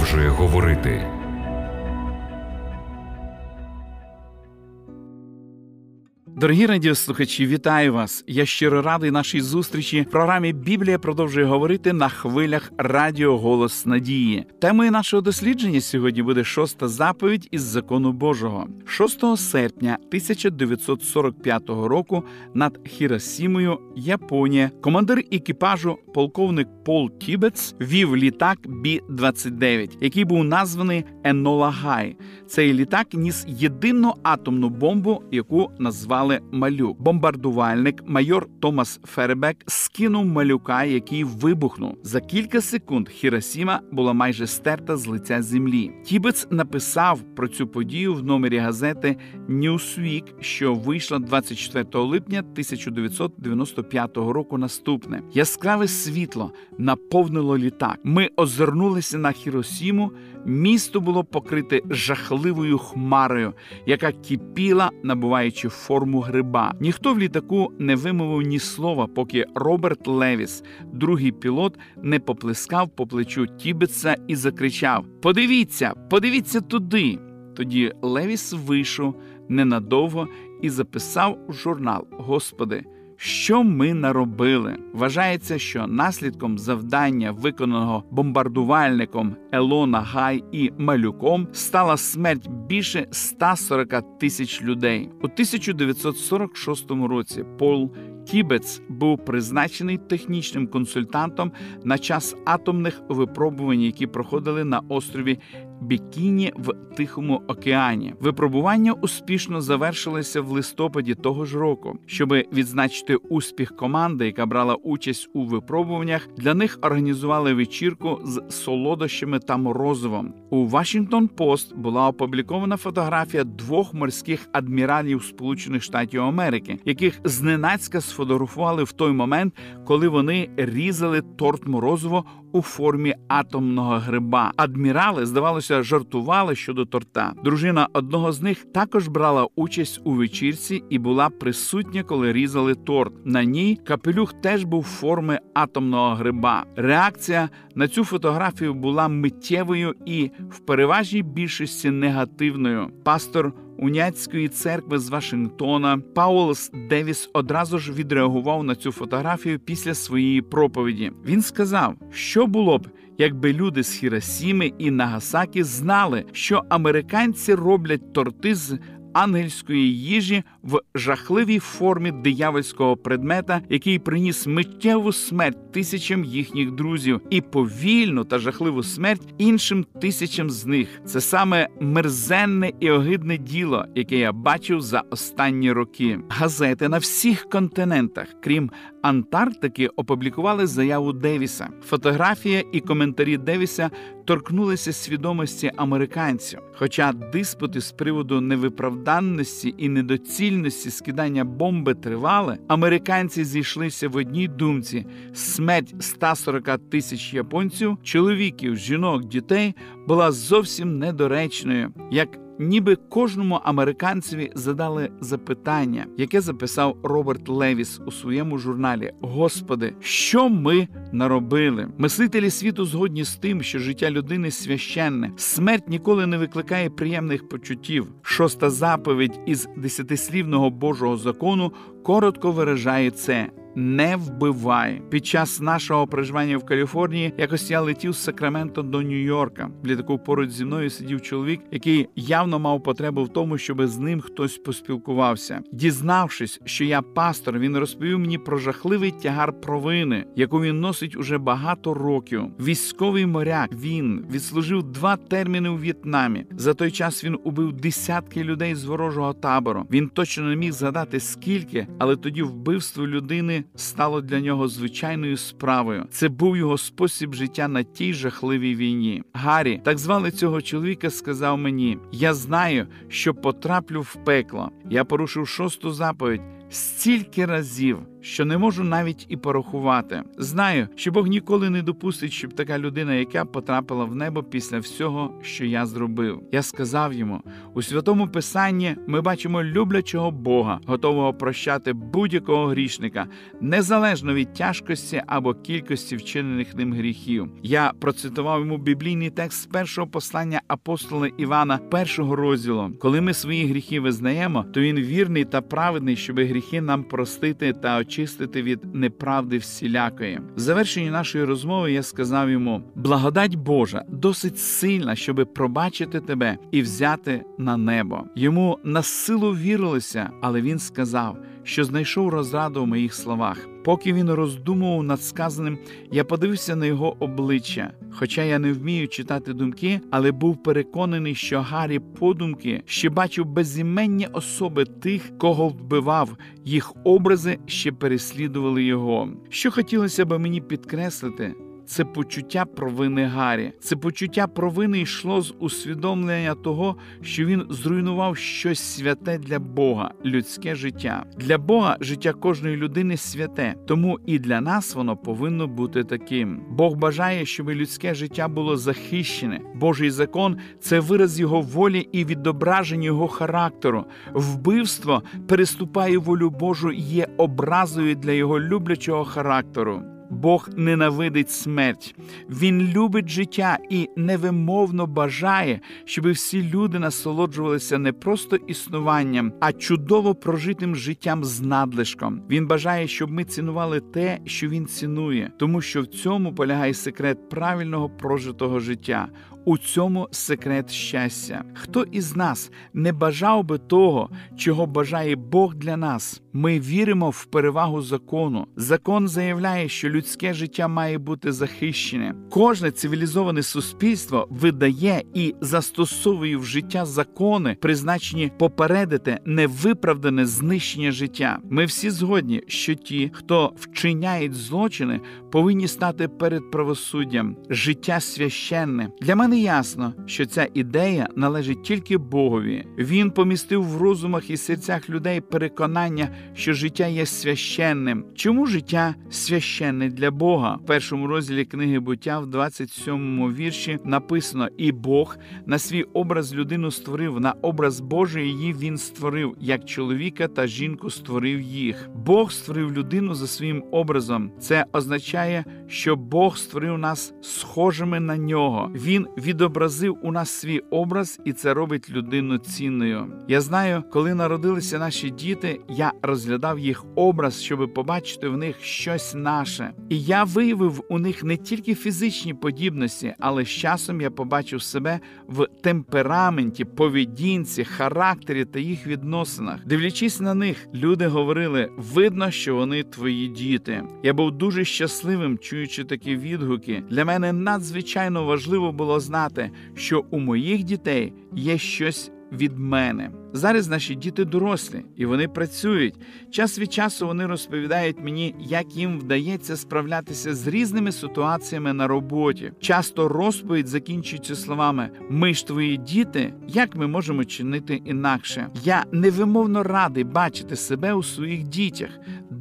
продовжує говорити. Дорогі радіослухачі, вітаю вас! Я щиро радий нашій зустрічі в програмі Біблія продовжує говорити на хвилях Радіо Голос Надії. Темою нашого дослідження сьогодні буде шоста заповідь із закону Божого. 6 серпня 1945 року над Хіросімою, Японія, командир екіпажу, полковник Пол Тібец, вів літак Бі 29 який був названий Енола Гай. Цей літак ніс єдину атомну бомбу, яку назвали звали Малюк. Бомбардувальник майор Томас Фербек скинув малюка, який вибухнув. За кілька секунд Хіросіма була майже стерта з лиця землі. Тібец написав про цю подію в номері газети Newsweek, що вийшла 24 липня 1995 року. Наступне яскраве світло наповнило літак. Ми озирнулися на Хіросіму. Місто було покрите жахливою хмарою, яка кипіла, набуваючи форму гриба. Ніхто в літаку не вимовив ні слова, поки Роберт Левіс, другий пілот, не поплескав по плечу Тібетса і закричав: Подивіться, подивіться туди. Тоді Левіс вийшов ненадовго і записав у журнал: Господи. Що ми наробили? Вважається, що наслідком завдання, виконаного бомбардувальником Елона Гай і Малюком, стала смерть більше 140 тисяч людей. У 1946 році Пол Тібец був призначений технічним консультантом на час атомних випробувань, які проходили на острові Бікіні в Тихому океані. Випробування успішно завершилися в листопаді того ж року. Щоб відзначити успіх команди, яка брала участь у випробуваннях, для них організували вечірку з солодощами та морозивом. У Вашингтон Пост була опублікована фотографія двох морських адміралів Сполучених Штатів Америки, яких зненацька сфотографували в той момент, коли вони різали торт морозиво у формі атомного гриба. Адмірали, здавалося, жартували щодо торта. Дружина одного з них також брала участь у вечірці і була присутня, коли різали торт. На ній капелюх теж був форми атомного гриба. Реакція на цю фотографію була миттєвою і в переважній більшості негативною. Пастор уняцької церкви з Вашингтона Паулс Девіс одразу ж відреагував на цю фотографію після своєї проповіді. Він сказав, що було б. Якби люди з Хіросіми і Нагасакі знали, що американці роблять торти з ангельської їжі в жахливій формі диявольського предмета, який приніс миттєву смерть тисячам їхніх друзів, і повільну та жахливу смерть іншим тисячам з них. Це саме мерзенне і огидне діло, яке я бачив за останні роки. Газети на всіх континентах, крім Антарктики, опублікували заяву Девіса. Фотографія і коментарі Девіса торкнулися свідомості американців. Хоча диспути з приводу невиправданності і недоцільності скидання бомби тривали, американці зійшлися в одній думці: смерть 140 тисяч японців, чоловіків, жінок, дітей була зовсім недоречною. як ніби кожному американцеві задали запитання, яке записав Роберт Левіс у своєму журналі: Господи, що ми наробили? Мислителі світу згодні з тим, що життя людини священне, смерть ніколи не викликає приємних почуттів. Шоста заповідь із десятислівного Божого закону коротко виражає це не вбивай. Під час нашого проживання в Каліфорнії якось я летів з Сакраменто до Нью-Йорка. В літаку поруч зі мною сидів чоловік, який явно мав потребу в тому, щоб з ним хтось поспілкувався. Дізнавшись, що я пастор, він розповів мені про жахливий тягар провини, яку він носить уже багато років. Військовий моряк він відслужив два терміни у В'єтнамі. За той час він убив десятки людей з ворожого табору. Він точно не міг згадати скільки, але тоді вбивство людини стало для нього звичайною справою. Це був його спосіб життя на тій жахливій війні. Гаррі, так звали цього чоловіка, сказав мені: Я знаю, що потраплю в пекло. Я порушив шосту заповідь стільки разів що не можу навіть і порахувати. Знаю, що Бог ніколи не допустить, щоб така людина, яка потрапила в небо після всього, що я зробив. Я сказав йому у святому писанні ми бачимо люблячого Бога, готового прощати будь-якого грішника, незалежно від тяжкості або кількості вчинених ним гріхів. Я процитував йому біблійний текст з першого послання апостола Івана, першого розділу. Коли ми свої гріхи визнаємо, то він вірний та праведний, щоб гріхи нам простити та очистити від неправди всілякої. В завершенні нашої розмови я сказав йому: благодать Божа досить сильна, щоби пробачити тебе і взяти на небо. Йому на силу вірилося, але він сказав, що знайшов розраду в моїх словах. Поки він роздумував над сказаним, я подивився на його обличчя. Хоча я не вмію читати думки, але був переконаний, що Гаррі подумки ще бачив безіменні особи тих, кого вбивав, їх образи ще переслідували його. Що хотілося б мені підкреслити. Це почуття провини Гаррі. Це почуття провини йшло з усвідомлення того, що він зруйнував щось святе для Бога, людське життя. Для Бога життя кожної людини святе, тому і для нас воно повинно бути таким. Бог бажає, щоб людське життя було захищене. Божий закон це вираз його волі і відображення його характеру. Вбивство переступає волю Божу і є образою для його люблячого характеру. Бог ненавидить смерть, Він любить життя і невимовно бажає, щоб всі люди насолоджувалися не просто існуванням, а чудово прожитим життям з надлишком. Він бажає, щоб ми цінували те, що він цінує, тому що в цьому полягає секрет правильного прожитого життя. У цьому секрет щастя. Хто із нас не бажав би того, чого бажає Бог для нас? Ми віримо в перевагу закону. Закон заявляє, що людське життя має бути захищене. Кожне цивілізоване суспільство видає і застосовує в життя закони, призначені попередити невиправдане знищення життя. Ми всі згодні, що ті, хто вчиняють злочини, повинні стати перед правосуддям. Життя священне. Для мене ясно, що ця ідея належить тільки Богові. Він помістив в розумах і серцях людей переконання, що життя є священним. Чому життя священне для Бога? В першому розділі книги буття, в 27-му вірші написано: І Бог на свій образ людину створив, на образ Божий її він створив, як чоловіка та жінку створив їх. Бог створив людину за своїм образом. Це означає, що Бог створив нас схожими на нього. Він відобразив у нас свій образ, і це робить людину цінною. Я знаю, коли народилися наші діти, я розглядав їх образ, щоб побачити в них щось наше. І я виявив у них не тільки фізичні подібності, але з часом я побачив себе в темпераменті, поведінці, характері та їх відносинах. Дивлячись на них, люди говорили: видно, що вони твої діти. Я був дуже щасливим, чуючи такі відгуки. Для мене надзвичайно важливо було знати, що у моїх дітей є щось від мене. Зараз наші діти дорослі і вони працюють. Час від часу вони розповідають мені, як їм вдається справлятися з різними ситуаціями на роботі. Часто розповідь закінчується словами: Ми ж твої діти, як ми можемо чинити інакше? Я невимовно радий бачити себе у своїх дітях.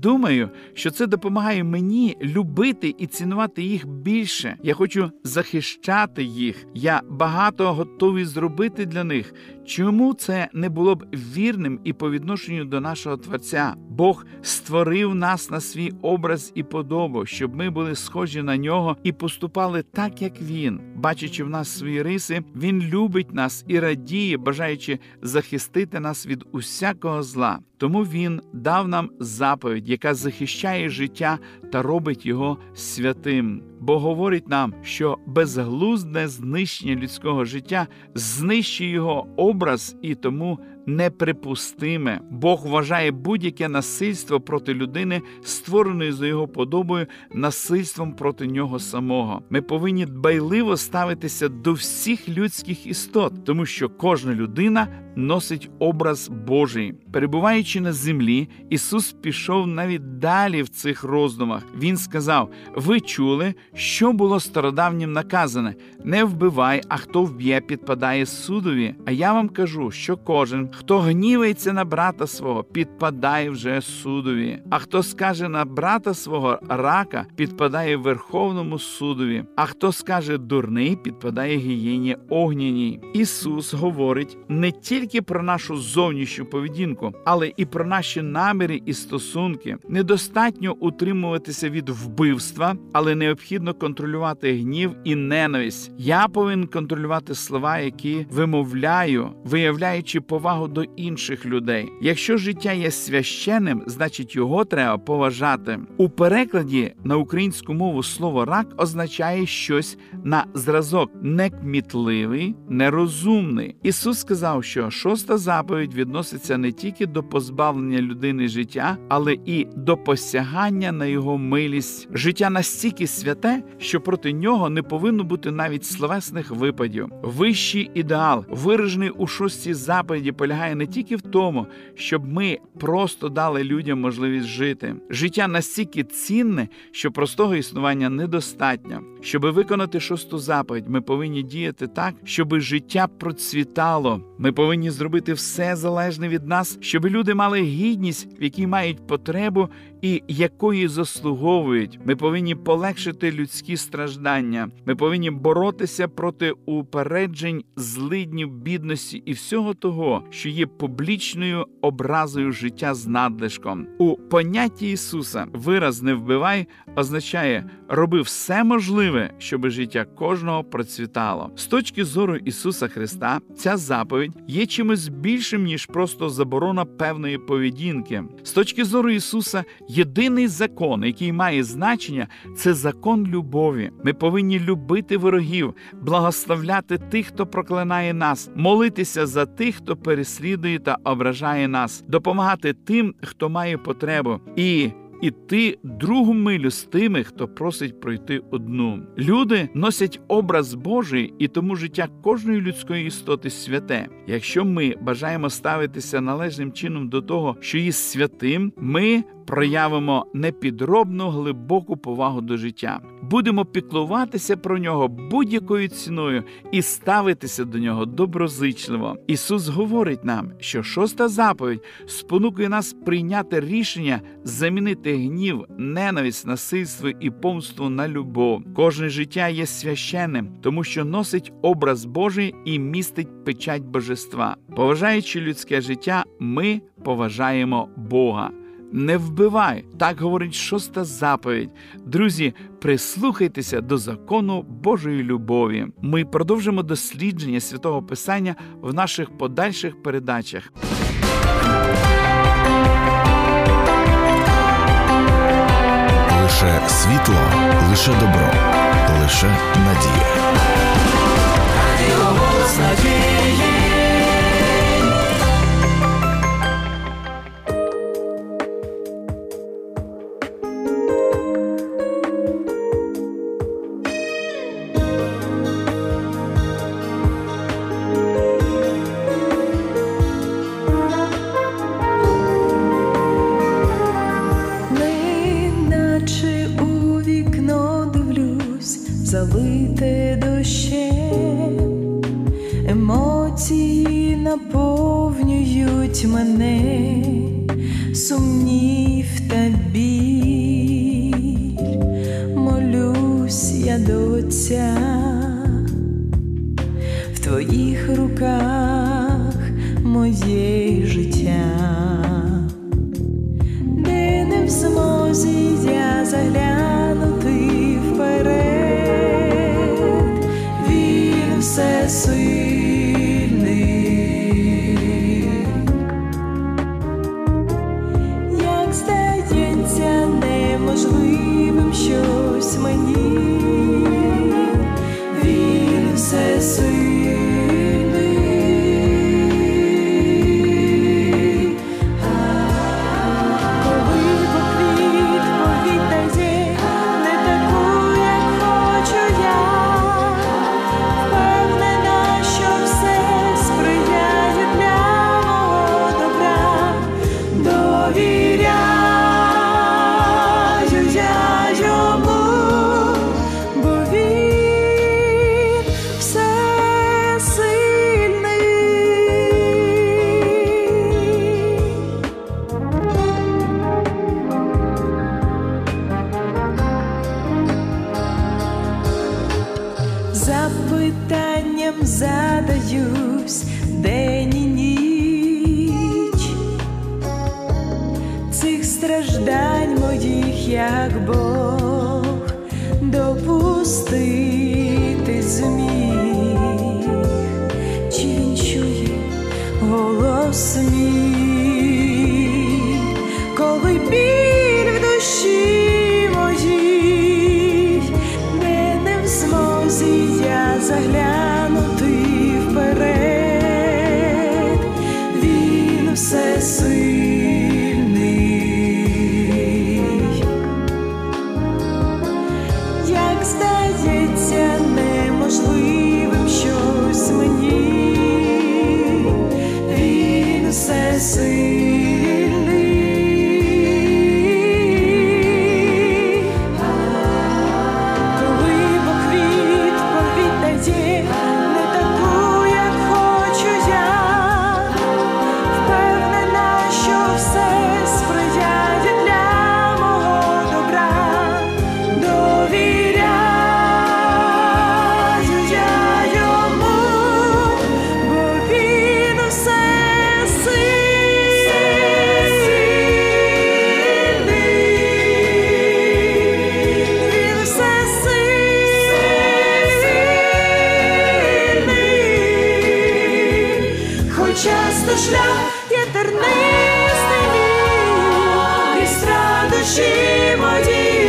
Думаю, що це допомагає мені любити і цінувати їх більше. Я хочу захищати їх. Я багато готовий зробити для них. Чому це не було б вірним і по відношенню до нашого Творця? Бог створив нас на свій образ і подобу, щоб ми були схожі на нього і поступали так, як він. Бачачи в нас свої риси, він любить нас і радіє, бажаючи захистити нас від усякого зла. Тому він дав нам заповідь, яка захищає життя та робить його святим. Бо говорить нам, що безглузне знищення людського життя знищує його образ і тому неприпустиме. Бог вважає будь-яке насильство проти людини, створеної за його подобою, насильством проти нього самого. Ми повинні дбайливо ставитися до всіх людських істот, тому що кожна людина носить образ Божий. Перебуваючи на землі, Ісус пішов навіть далі в цих роздумах. Він сказав: Ви чули, що було стародавнім наказане: не вбивай, а хто вб'є, підпадає судові. А я вам кажу, що кожен, Хто гнівається на брата свого, підпадає вже судові. А хто скаже на брата свого рака, підпадає Верховному судові. А хто скаже дурний, підпадає гієні огняній. Ісус говорить не тільки про нашу зовнішню поведінку, але і про наші наміри і стосунки. Недостатньо утримуватися від вбивства, але необхідно контролювати гнів і ненависть. Я повинен контролювати слова, які вимовляю, виявляючи повагу до інших людей. Якщо життя є священним, значить його треба поважати. У перекладі на українську мову слово рак означає щось на зразок некмітливий, нерозумний. Ісус сказав, що шоста заповідь відноситься не тільки до позбавлення людини життя, але і до посягання на його милість. Життя настільки святе, що проти нього не повинно бути навіть словесних випадів. Вищий ідеал, виражений у шостій заповіді, полягає не тільки в тому, щоб ми просто дали людям можливість жити. Життя настільки цінне, що простого існування недостатньо. Щоб виконати шосту заповідь, ми повинні діяти так, щоб життя процвітало. Ми повинні зробити все залежне від нас, щоб люди мали гідність, в якій мають потребу і якої заслуговують. Ми повинні полегшити людські страждання. Ми повинні боротися проти упереджень, злиднів, бідності і всього того, що є публічною образою життя з надлишком. У понятті Ісуса вираз не вбивай означає роби все можливе, щоб життя кожного процвітало. З точки зору Ісуса Христа, ця заповідь є чимось більшим ніж просто заборона певної поведінки. З точки зору Ісуса, єдиний закон, який має значення, це закон любові. Ми повинні любити ворогів, благословляти тих, хто проклинає нас, молитися за тих, хто переслідує та ображає нас, допомагати тим, хто має потребу. І іти другу милю з тими, хто просить пройти одну. Люди носять образ Божий, і тому життя кожної людської істоти святе. Якщо ми бажаємо ставитися належним чином до того, що є святим, ми проявимо непідробну глибоку повагу до життя, будемо піклуватися про нього будь-якою ціною і ставитися до нього доброзичливо. Ісус говорить нам, що шоста заповідь спонукує нас прийняти рішення замінити гнів, ненависть, насильство і помсту на любов. Кожне життя є священним, тому що носить образ Божий і містить печать божества. Поважаючи людське життя, ми поважаємо Бога. Не вбивай, так говорить шоста заповідь. Друзі, прислухайтеся до закону Божої любові. Ми продовжимо дослідження святого Писання в наших подальших передачах. Лише світло, лише добро, лише надія. В твоїх руках моє життя, де не в змозі я заглянути вперед. сильний, tugboat. часто шлях є тернистий мій, і радощі мої.